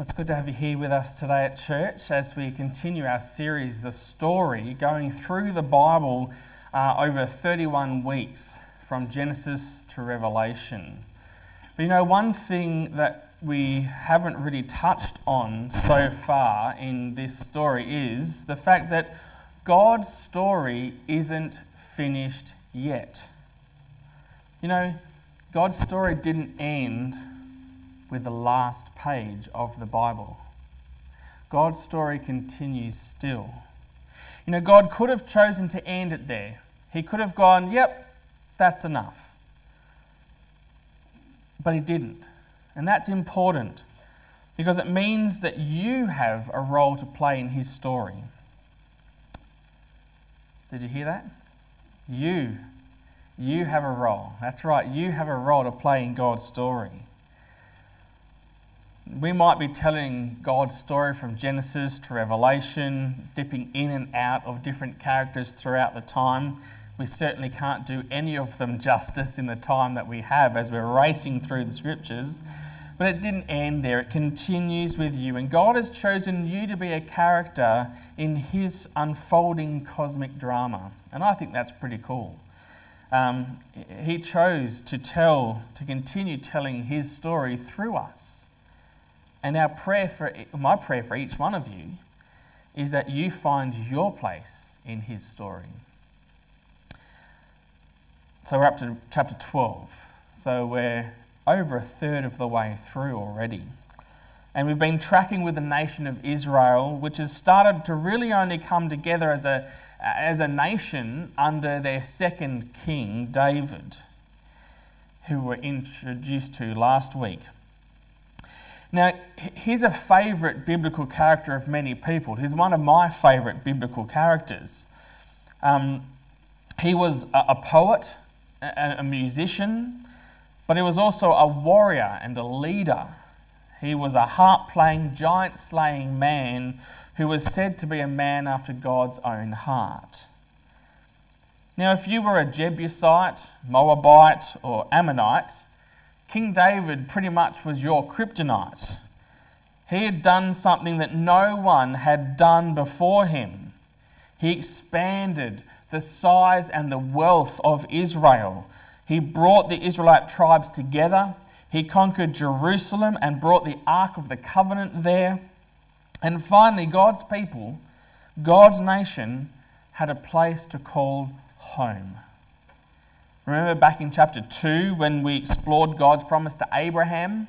It's good to have you here with us today at church as we continue our series, The Story, going through the Bible uh, over 31 weeks from Genesis to Revelation. But you know, one thing that we haven't really touched on so far in this story is the fact that God's story isn't finished yet. You know, God's story didn't end with the last page of the Bible. God's story continues still. You know, God could have chosen to end it there. He could have gone, yep, that's enough. But He didn't. And that's important because it means that you have a role to play in His story. Did you hear that? You. You have a role. That's right, you have a role to play in God's story. We might be telling God's story from Genesis to Revelation, dipping in and out of different characters throughout the time. We certainly can't do any of them justice in the time that we have as we're racing through the scriptures. But it didn't end there, it continues with you. And God has chosen you to be a character in His unfolding cosmic drama. And I think that's pretty cool. Um, he chose to tell, to continue telling His story through us. And our prayer for my prayer for each one of you is that you find your place in his story. So we're up to chapter 12. So we're over a third of the way through already. And we've been tracking with the nation of Israel, which has started to really only come together as a, as a nation under their second king, David, who we were introduced to last week. Now, he's a favourite biblical character of many people. He's one of my favourite biblical characters. Um, he was a, a poet, a, a musician, but he was also a warrior and a leader. He was a harp playing, giant slaying man who was said to be a man after God's own heart. Now, if you were a Jebusite, Moabite, or Ammonite, King David pretty much was your kryptonite. He had done something that no one had done before him. He expanded the size and the wealth of Israel. He brought the Israelite tribes together. He conquered Jerusalem and brought the Ark of the Covenant there. And finally, God's people, God's nation, had a place to call home. Remember back in chapter 2 when we explored God's promise to Abraham?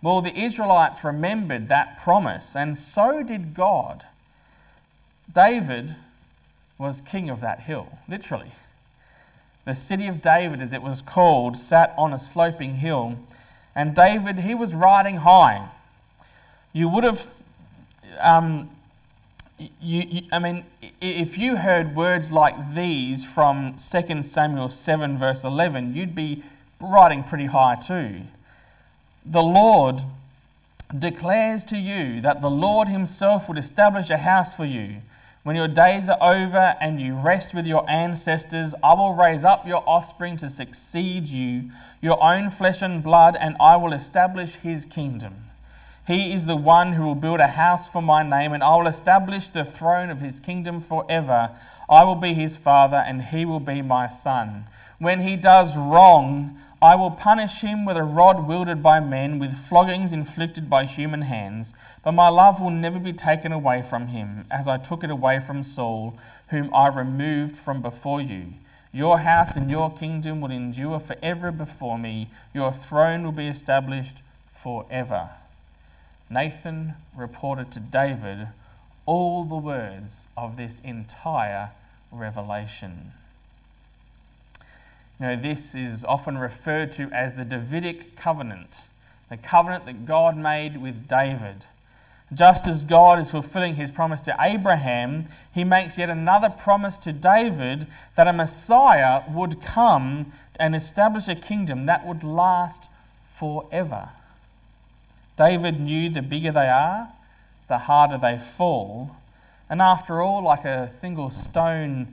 Well, the Israelites remembered that promise, and so did God. David was king of that hill, literally. The city of David, as it was called, sat on a sloping hill, and David, he was riding high. You would have um, you, you, I mean, if you heard words like these from 2 Samuel 7, verse 11, you'd be riding pretty high too. The Lord declares to you that the Lord Himself would establish a house for you. When your days are over and you rest with your ancestors, I will raise up your offspring to succeed you, your own flesh and blood, and I will establish His kingdom. He is the one who will build a house for my name, and I will establish the throne of his kingdom forever. I will be his father, and he will be my son. When he does wrong, I will punish him with a rod wielded by men, with floggings inflicted by human hands. But my love will never be taken away from him, as I took it away from Saul, whom I removed from before you. Your house and your kingdom will endure forever before me. Your throne will be established forever. Nathan reported to David all the words of this entire revelation. You know, this is often referred to as the Davidic covenant, the covenant that God made with David. Just as God is fulfilling his promise to Abraham, he makes yet another promise to David that a Messiah would come and establish a kingdom that would last forever. David knew the bigger they are, the harder they fall. And after all, like a single stone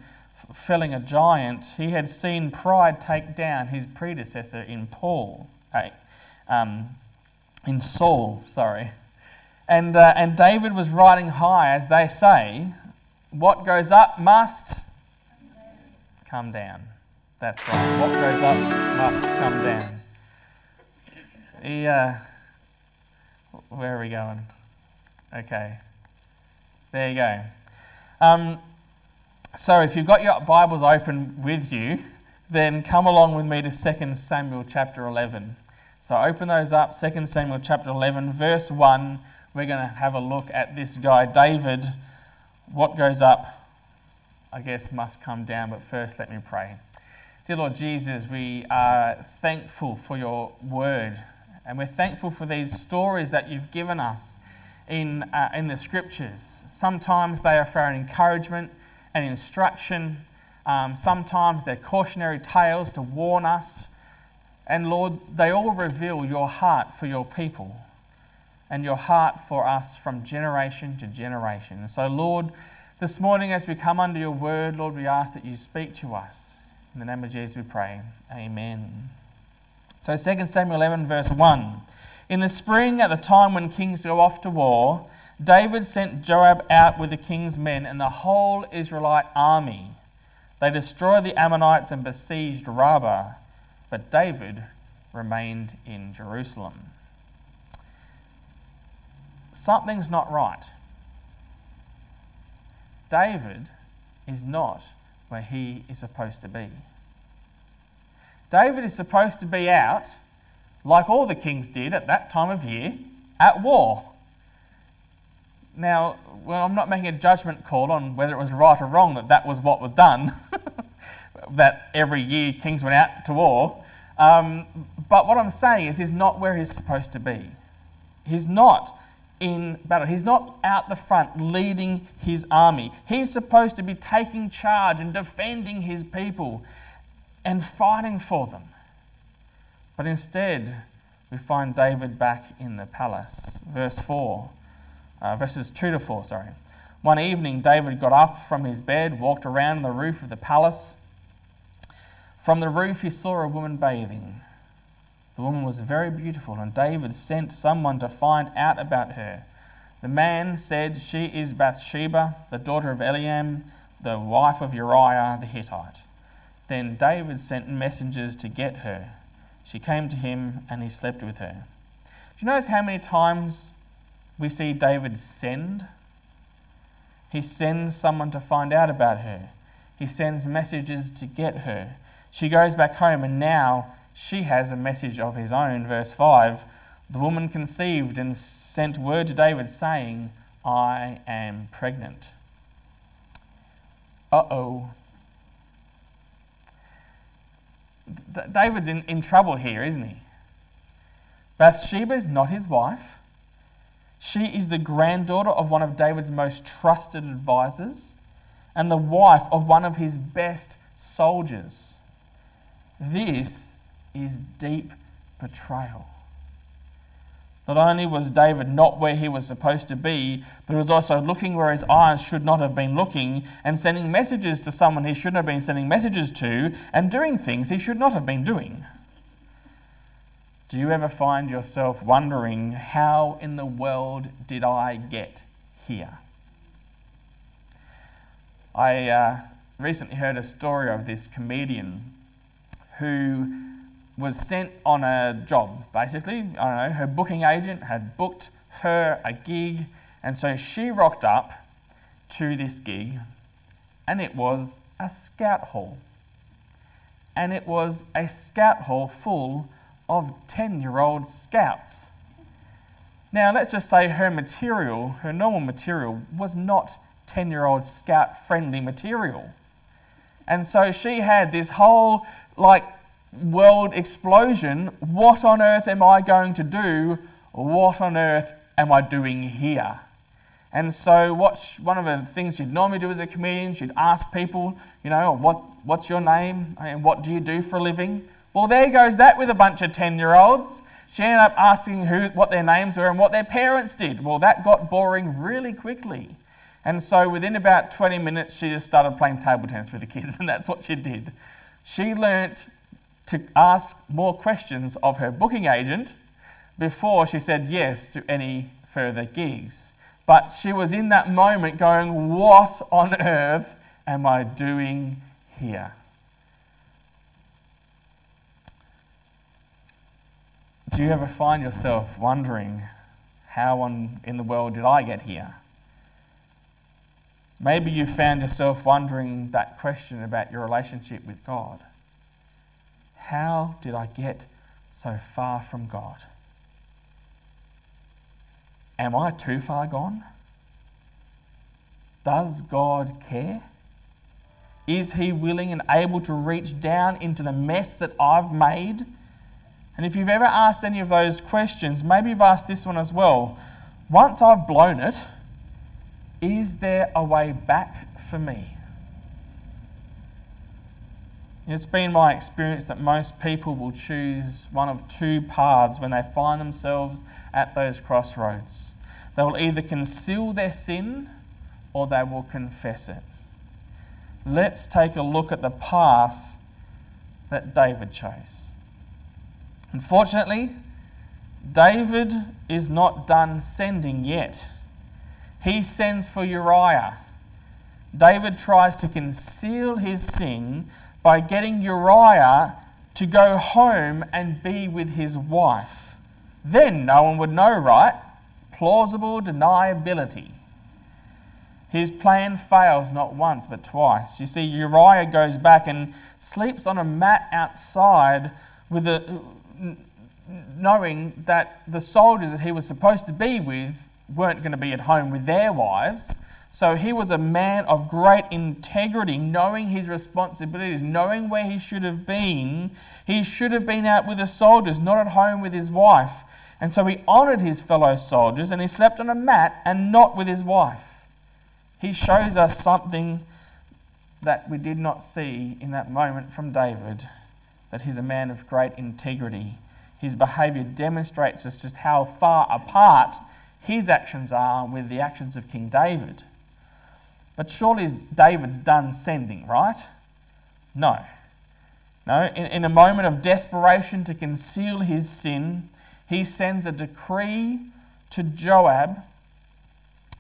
felling a giant, he had seen pride take down his predecessor in Paul, um, in Saul, sorry. And, uh, and David was riding high, as they say. What goes up must come down. That's right. What goes up must come down. He, uh, where are we going? Okay. There you go. Um, so if you've got your Bibles open with you, then come along with me to 2 Samuel chapter 11. So open those up, 2 Samuel chapter 11, verse 1. We're going to have a look at this guy, David. What goes up, I guess, must come down. But first, let me pray. Dear Lord Jesus, we are thankful for your word. And we're thankful for these stories that you've given us in, uh, in the scriptures. Sometimes they are for our encouragement and instruction. Um, sometimes they're cautionary tales to warn us and Lord, they all reveal your heart for your people and your heart for us from generation to generation. And so, Lord, this morning as we come under your word, Lord, we ask that you speak to us. In the name of Jesus we pray. Amen. So 2 Samuel 11, verse 1. In the spring, at the time when kings go off to war, David sent Joab out with the king's men and the whole Israelite army. They destroyed the Ammonites and besieged Rabbah but David remained in Jerusalem. Something's not right. David is not where he is supposed to be. David is supposed to be out, like all the kings did at that time of year, at war. Now, well, I'm not making a judgment call on whether it was right or wrong that that was what was done, that every year kings went out to war. Um, but what I'm saying is, he's not where he's supposed to be. He's not in battle. He's not out the front leading his army. He's supposed to be taking charge and defending his people and fighting for them. But instead, we find David back in the palace. Verse 4, uh, verses 2 to 4, sorry. One evening, David got up from his bed, walked around the roof of the palace from the roof, he saw a woman bathing. The woman was very beautiful, and David sent someone to find out about her. The man said, She is Bathsheba, the daughter of Eliam, the wife of Uriah the Hittite. Then David sent messengers to get her. She came to him, and he slept with her. Do you notice how many times we see David send? He sends someone to find out about her, he sends messages to get her. She goes back home, and now she has a message of his own. Verse 5 The woman conceived and sent word to David, saying, I am pregnant. Uh oh. D- David's in, in trouble here, isn't he? Bathsheba is not his wife. She is the granddaughter of one of David's most trusted advisors and the wife of one of his best soldiers. This is deep betrayal. Not only was David not where he was supposed to be, but he was also looking where his eyes should not have been looking and sending messages to someone he shouldn't have been sending messages to and doing things he should not have been doing. Do you ever find yourself wondering, how in the world did I get here? I uh, recently heard a story of this comedian who was sent on a job, basically. I don't know, her booking agent had booked her a gig, and so she rocked up to this gig, and it was a scout hall. And it was a scout hall full of 10 year old scouts. Now, let's just say her material, her normal material, was not 10 year old scout friendly material. And so she had this whole like world explosion. What on earth am I going to do? What on earth am I doing here? And so, what one of the things she'd normally do as a comedian, she'd ask people, you know, what, what's your name and what do you do for a living? Well, there goes that with a bunch of 10 year olds. She ended up asking who, what their names were and what their parents did. Well, that got boring really quickly. And so, within about 20 minutes, she just started playing table tennis with the kids, and that's what she did. She learnt to ask more questions of her booking agent before she said yes to any further gigs. But she was in that moment going, What on earth am I doing here? Do you ever find yourself wondering, How on, in the world did I get here? Maybe you found yourself wondering that question about your relationship with God. How did I get so far from God? Am I too far gone? Does God care? Is He willing and able to reach down into the mess that I've made? And if you've ever asked any of those questions, maybe you've asked this one as well. Once I've blown it, is there a way back for me? It's been my experience that most people will choose one of two paths when they find themselves at those crossroads. They will either conceal their sin or they will confess it. Let's take a look at the path that David chose. Unfortunately, David is not done sending yet. He sends for Uriah. David tries to conceal his sin by getting Uriah to go home and be with his wife. Then no one would know, right? Plausible deniability. His plan fails not once but twice. You see, Uriah goes back and sleeps on a mat outside with a, knowing that the soldiers that he was supposed to be with weren't going to be at home with their wives. So he was a man of great integrity, knowing his responsibilities, knowing where he should have been. He should have been out with the soldiers, not at home with his wife. And so he honored his fellow soldiers and he slept on a mat and not with his wife. He shows us something that we did not see in that moment from David that he's a man of great integrity. His behavior demonstrates us just how far apart his actions are with the actions of King David. But surely David's done sending, right? No. No, in, in a moment of desperation to conceal his sin, he sends a decree to Joab,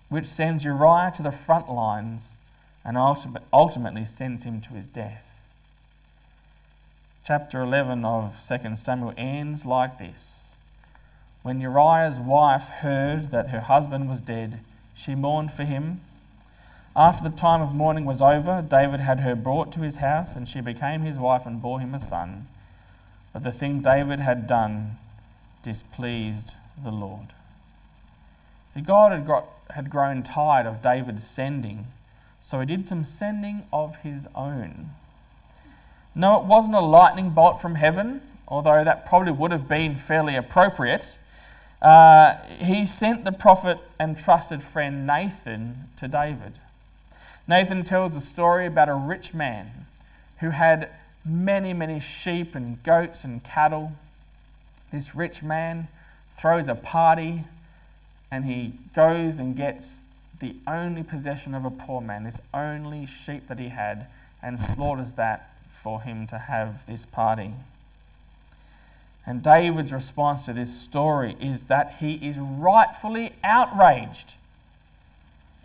which sends Uriah to the front lines and ultimately sends him to his death. Chapter 11 of 2 Samuel ends like this When Uriah's wife heard that her husband was dead, she mourned for him after the time of mourning was over, David had her brought to his house, and she became his wife and bore him a son. But the thing David had done displeased the Lord. See, God had, got, had grown tired of David's sending, so he did some sending of his own. No, it wasn't a lightning bolt from heaven, although that probably would have been fairly appropriate. Uh, he sent the prophet and trusted friend Nathan to David. Nathan tells a story about a rich man who had many, many sheep and goats and cattle. This rich man throws a party and he goes and gets the only possession of a poor man, this only sheep that he had, and slaughters that for him to have this party. And David's response to this story is that he is rightfully outraged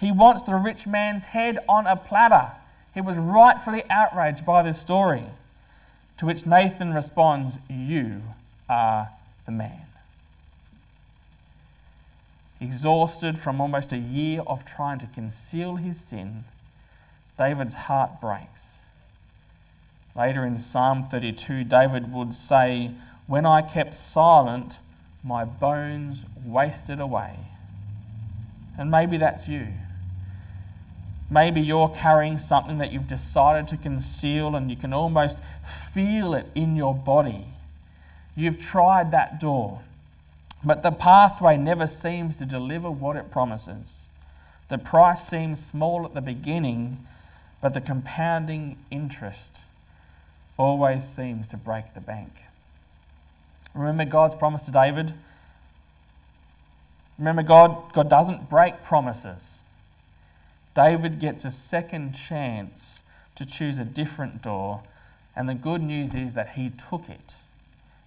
he wants the rich man's head on a platter. He was rightfully outraged by this story. To which Nathan responds, You are the man. Exhausted from almost a year of trying to conceal his sin, David's heart breaks. Later in Psalm 32, David would say, When I kept silent, my bones wasted away. And maybe that's you. Maybe you're carrying something that you've decided to conceal and you can almost feel it in your body. You've tried that door, but the pathway never seems to deliver what it promises. The price seems small at the beginning, but the compounding interest always seems to break the bank. Remember God's promise to David? Remember, God, God doesn't break promises. David gets a second chance to choose a different door, and the good news is that he took it,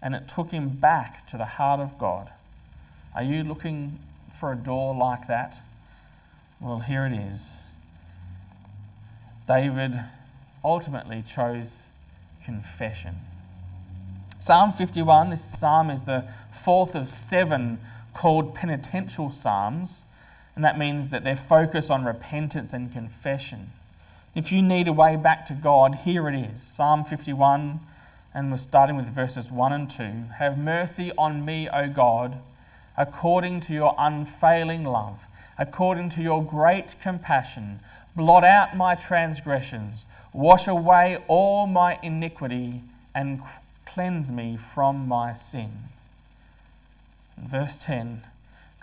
and it took him back to the heart of God. Are you looking for a door like that? Well, here it is. David ultimately chose confession. Psalm 51, this psalm is the fourth of seven called penitential psalms, and that means that they're focused on repentance and confession. If you need a way back to God, here it is Psalm 51, and we're starting with verses 1 and 2. Have mercy on me, O God, according to your unfailing love, according to your great compassion. Blot out my transgressions, wash away all my iniquity, and cleanse me from my sin. Verse 10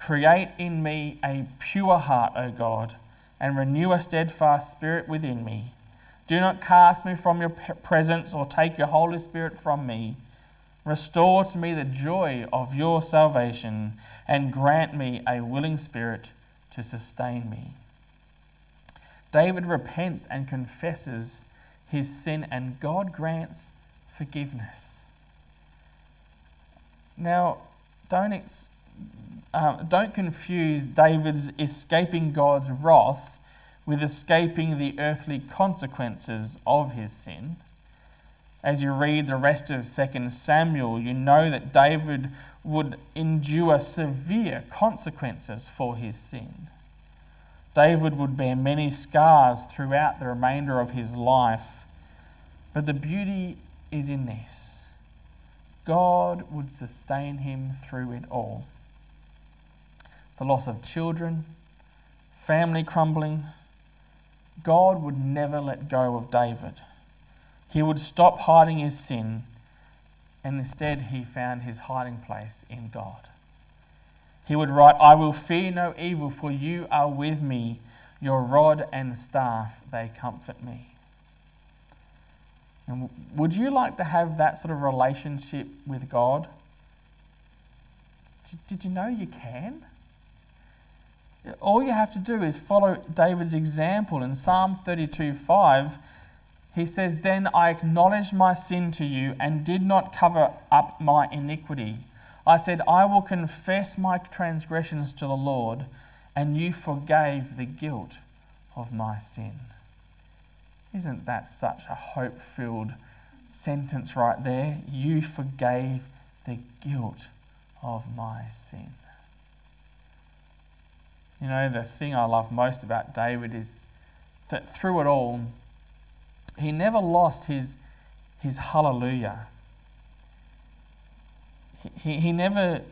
Create in me a pure heart, O God, and renew a steadfast spirit within me. Do not cast me from your presence or take your Holy Spirit from me. Restore to me the joy of your salvation and grant me a willing spirit to sustain me. David repents and confesses his sin, and God grants forgiveness. Now, don't ex- um, don't confuse David's escaping God's wrath with escaping the earthly consequences of his sin. As you read the rest of 2 Samuel, you know that David would endure severe consequences for his sin. David would bear many scars throughout the remainder of his life. But the beauty is in this God would sustain him through it all the loss of children, family crumbling, God would never let go of David. He would stop hiding his sin, and instead he found his hiding place in God. He would write, I will fear no evil, for you are with me. Your rod and staff, they comfort me. And would you like to have that sort of relationship with God? Did you know you can? All you have to do is follow David's example. In Psalm 32 5, he says, Then I acknowledged my sin to you and did not cover up my iniquity. I said, I will confess my transgressions to the Lord, and you forgave the guilt of my sin. Isn't that such a hope filled sentence right there? You forgave the guilt of my sin. You know, the thing I love most about David is that through it all, he never lost his, his hallelujah. He, he never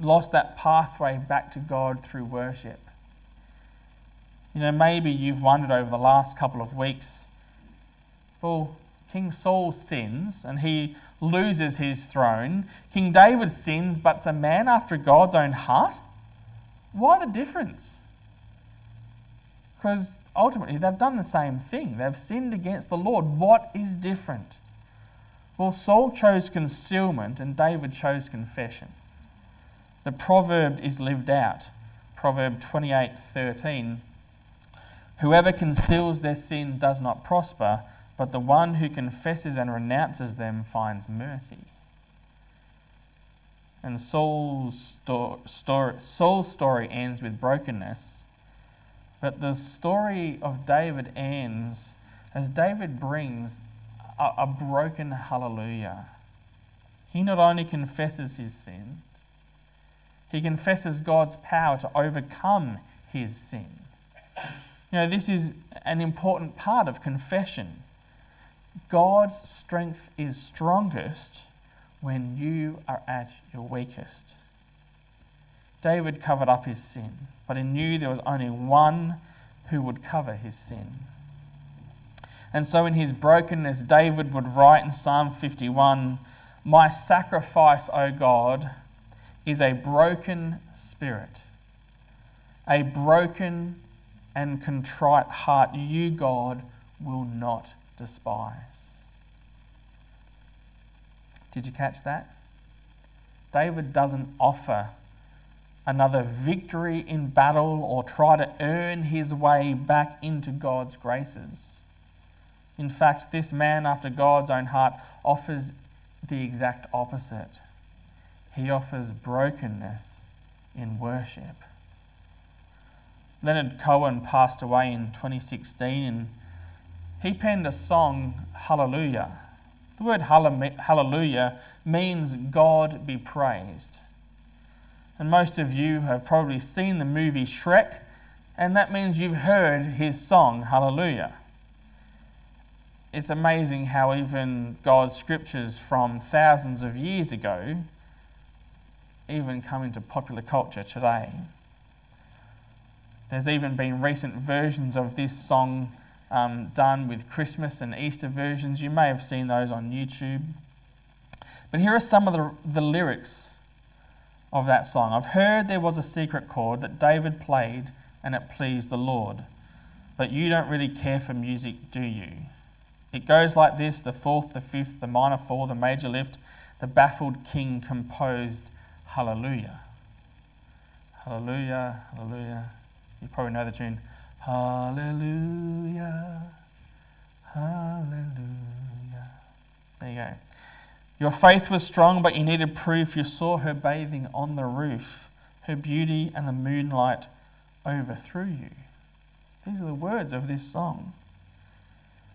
lost that pathway back to God through worship. You know, maybe you've wondered over the last couple of weeks well, King Saul sins and he loses his throne. King David sins, but's a man after God's own heart. Why the difference? Because ultimately they've done the same thing. They've sinned against the Lord. What is different? Well, Saul chose concealment and David chose confession. The proverb is lived out. Proverb 28:13 Whoever conceals their sin does not prosper, but the one who confesses and renounces them finds mercy. And Saul's, sto- story, Saul's story ends with brokenness. But the story of David ends as David brings a, a broken hallelujah. He not only confesses his sins, he confesses God's power to overcome his sin. You know, this is an important part of confession. God's strength is strongest when you are at your weakest. David covered up his sin, but he knew there was only one who would cover his sin. And so, in his brokenness, David would write in Psalm 51 My sacrifice, O God, is a broken spirit, a broken and contrite heart. You, God, will not despise. Did you catch that? David doesn't offer another victory in battle or try to earn his way back into God's graces. In fact, this man after God's own heart offers the exact opposite. He offers brokenness in worship. Leonard Cohen passed away in 2016 and he penned a song, Hallelujah. The word hallelujah means God be praised. And most of you have probably seen the movie Shrek, and that means you've heard his song, Hallelujah. It's amazing how even God's scriptures from thousands of years ago even come into popular culture today. There's even been recent versions of this song um, done with Christmas and Easter versions. You may have seen those on YouTube. But here are some of the, the lyrics of that song. I've heard there was a secret chord that David played and it pleased the Lord. But you don't really care for music, do you? It goes like this the fourth, the fifth, the minor fall, the major lift. The baffled king composed Hallelujah. Hallelujah, hallelujah. You probably know the tune. Hallelujah, hallelujah. There you go. Your faith was strong, but you needed proof. You saw her bathing on the roof. Her beauty and the moonlight overthrew you. These are the words of this song.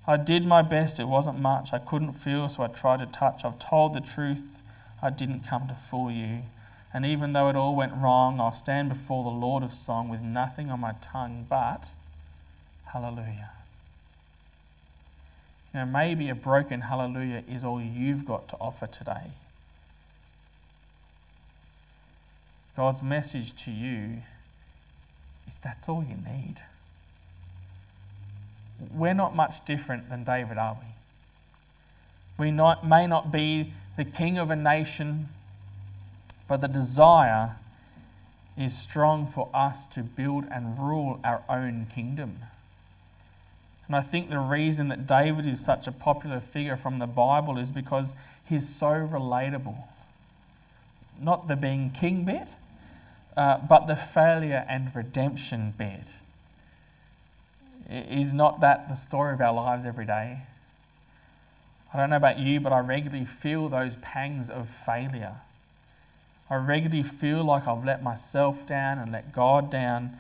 I did my best, it wasn't much. I couldn't feel, so I tried to touch. I've told the truth, I didn't come to fool you. And even though it all went wrong, I'll stand before the Lord of song with nothing on my tongue but hallelujah. You know, maybe a broken hallelujah is all you've got to offer today. God's message to you is that's all you need. We're not much different than David, are we? We not, may not be the king of a nation, but the desire is strong for us to build and rule our own kingdom. And I think the reason that David is such a popular figure from the Bible is because he's so relatable. Not the being king bit, uh, but the failure and redemption bit. Is not that the story of our lives every day? I don't know about you, but I regularly feel those pangs of failure. I regularly feel like I've let myself down and let God down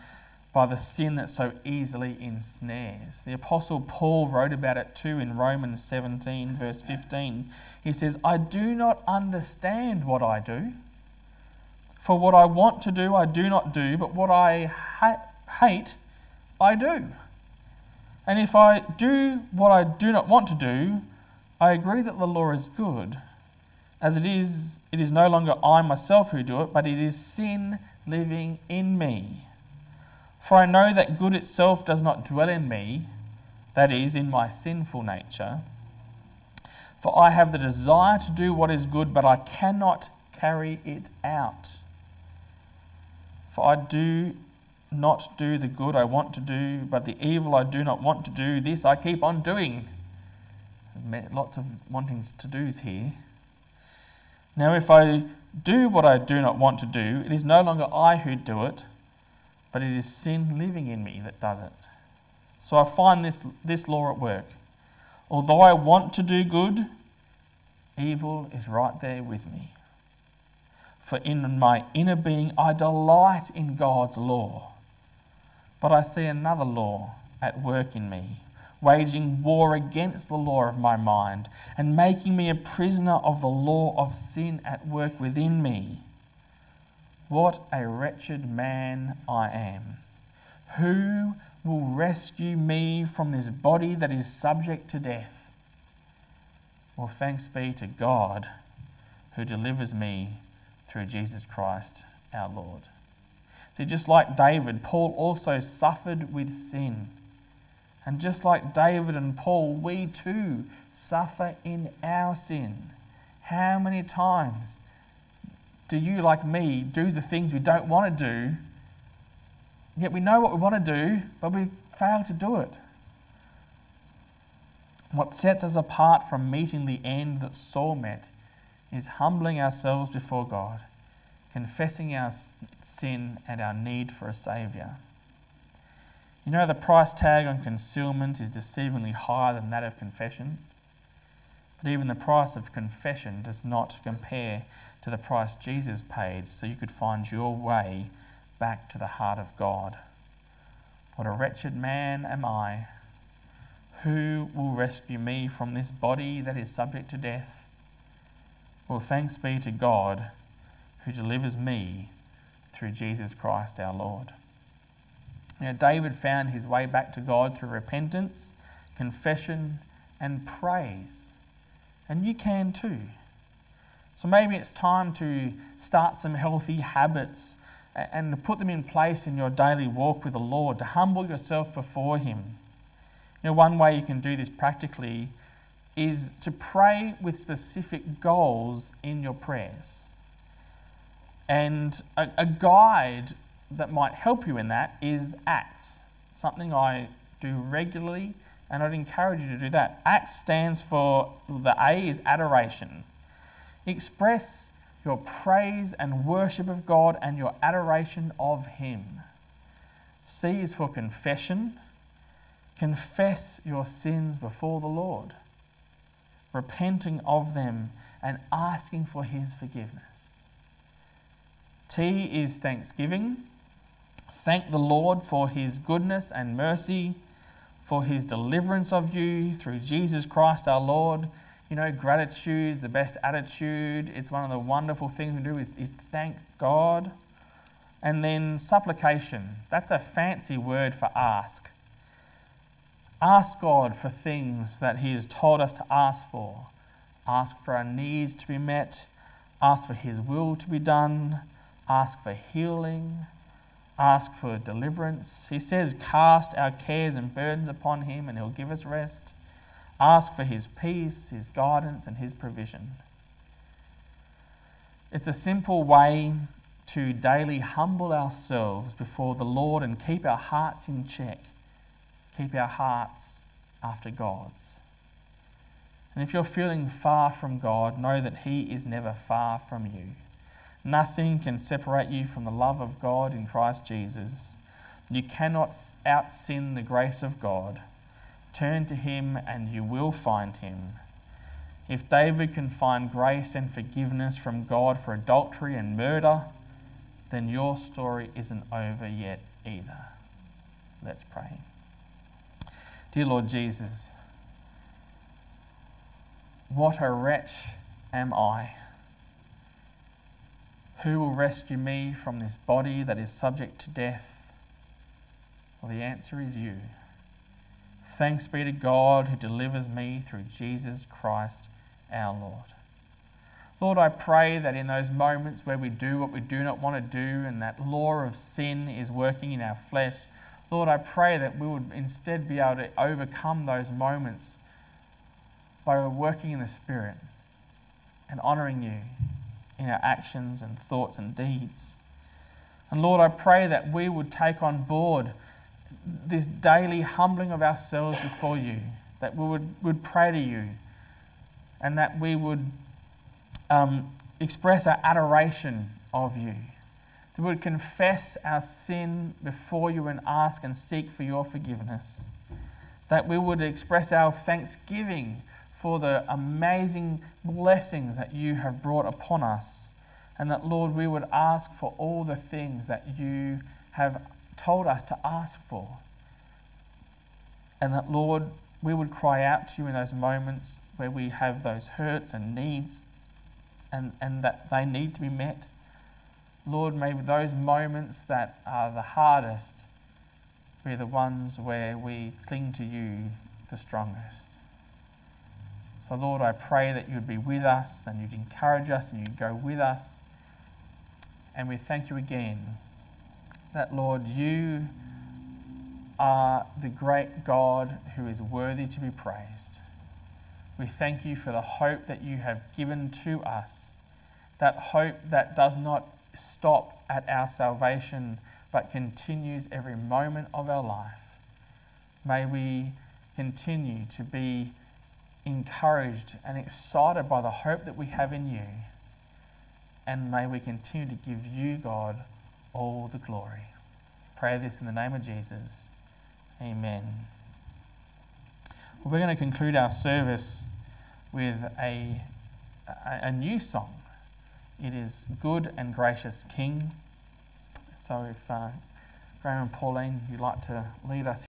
by the sin that so easily ensnares. The Apostle Paul wrote about it too in Romans 17, verse 15. He says, I do not understand what I do. For what I want to do, I do not do, but what I ha- hate, I do. And if I do what I do not want to do, I agree that the law is good. As it is, it is no longer I myself who do it, but it is sin living in me. For I know that good itself does not dwell in me, that is, in my sinful nature. For I have the desire to do what is good, but I cannot carry it out. For I do not do the good I want to do, but the evil I do not want to do, this I keep on doing. Lots of wanting to do's here. Now, if I do what I do not want to do, it is no longer I who do it but it is sin living in me that does it. So I find this, this law at work. Although I want to do good, evil is right there with me. For in my inner being I delight in God's law. But I see another law at work in me, waging war against the law of my mind, and making me a prisoner of the law of sin at work within me. What a wretched man I am. Who will rescue me from this body that is subject to death? Well, thanks be to God who delivers me through Jesus Christ our Lord. See, just like David, Paul also suffered with sin. And just like David and Paul, we too suffer in our sin. How many times do you, like me, do the things we don't want to do, yet we know what we want to do, but we fail to do it? What sets us apart from meeting the end that Saul met is humbling ourselves before God, confessing our sin and our need for a Saviour. You know, the price tag on concealment is deceivingly higher than that of confession. But even the price of confession does not compare to the price Jesus paid so you could find your way back to the heart of God. What a wretched man am I! Who will rescue me from this body that is subject to death? Well, thanks be to God who delivers me through Jesus Christ our Lord. Now, David found his way back to God through repentance, confession, and praise. And you can too. So maybe it's time to start some healthy habits and to put them in place in your daily walk with the Lord, to humble yourself before Him. You know, one way you can do this practically is to pray with specific goals in your prayers. And a, a guide that might help you in that is ACTS, something I do regularly, and I'd encourage you to do that. ACTS stands for the A is adoration. Express your praise and worship of God and your adoration of Him. C is for confession. Confess your sins before the Lord, repenting of them and asking for His forgiveness. T is thanksgiving. Thank the Lord for His goodness and mercy, for His deliverance of you through Jesus Christ our Lord you know, gratitude is the best attitude. It's one of the wonderful things we do is, is thank God. And then supplication. That's a fancy word for ask. Ask God for things that He has told us to ask for. Ask for our needs to be met. Ask for His will to be done. Ask for healing. Ask for deliverance. He says, Cast our cares and burdens upon Him, and He'll give us rest. Ask for His peace, His guidance, and His provision. It's a simple way to daily humble ourselves before the Lord and keep our hearts in check, keep our hearts after God's. And if you're feeling far from God, know that He is never far from you. Nothing can separate you from the love of God in Christ Jesus. You cannot out sin the grace of God. Turn to him and you will find him. If David can find grace and forgiveness from God for adultery and murder, then your story isn't over yet either. Let's pray. Dear Lord Jesus, what a wretch am I. Who will rescue me from this body that is subject to death? Well, the answer is you. Thanks be to God who delivers me through Jesus Christ our Lord. Lord, I pray that in those moments where we do what we do not want to do and that law of sin is working in our flesh, Lord, I pray that we would instead be able to overcome those moments by working in the Spirit and honouring you in our actions and thoughts and deeds. And Lord, I pray that we would take on board this daily humbling of ourselves before you, that we would, would pray to you, and that we would um, express our adoration of you. That we would confess our sin before you and ask and seek for your forgiveness. That we would express our thanksgiving for the amazing blessings that you have brought upon us. And that, Lord, we would ask for all the things that you have told us to ask for. And that, Lord, we would cry out to you in those moments where we have those hurts and needs and, and that they need to be met. Lord, may those moments that are the hardest be the ones where we cling to you the strongest. So, Lord, I pray that you'd be with us and you'd encourage us and you'd go with us. And we thank you again that, Lord, you are the great God who is worthy to be praised. We thank you for the hope that you have given to us, that hope that does not stop at our salvation but continues every moment of our life. May we continue to be encouraged and excited by the hope that we have in you. And may we continue to give you, God, all the glory. Pray this in the name of Jesus. Amen. Well, we're going to conclude our service with a, a, a new song. It is Good and Gracious King. So if uh, Graham and Pauline, you'd like to lead us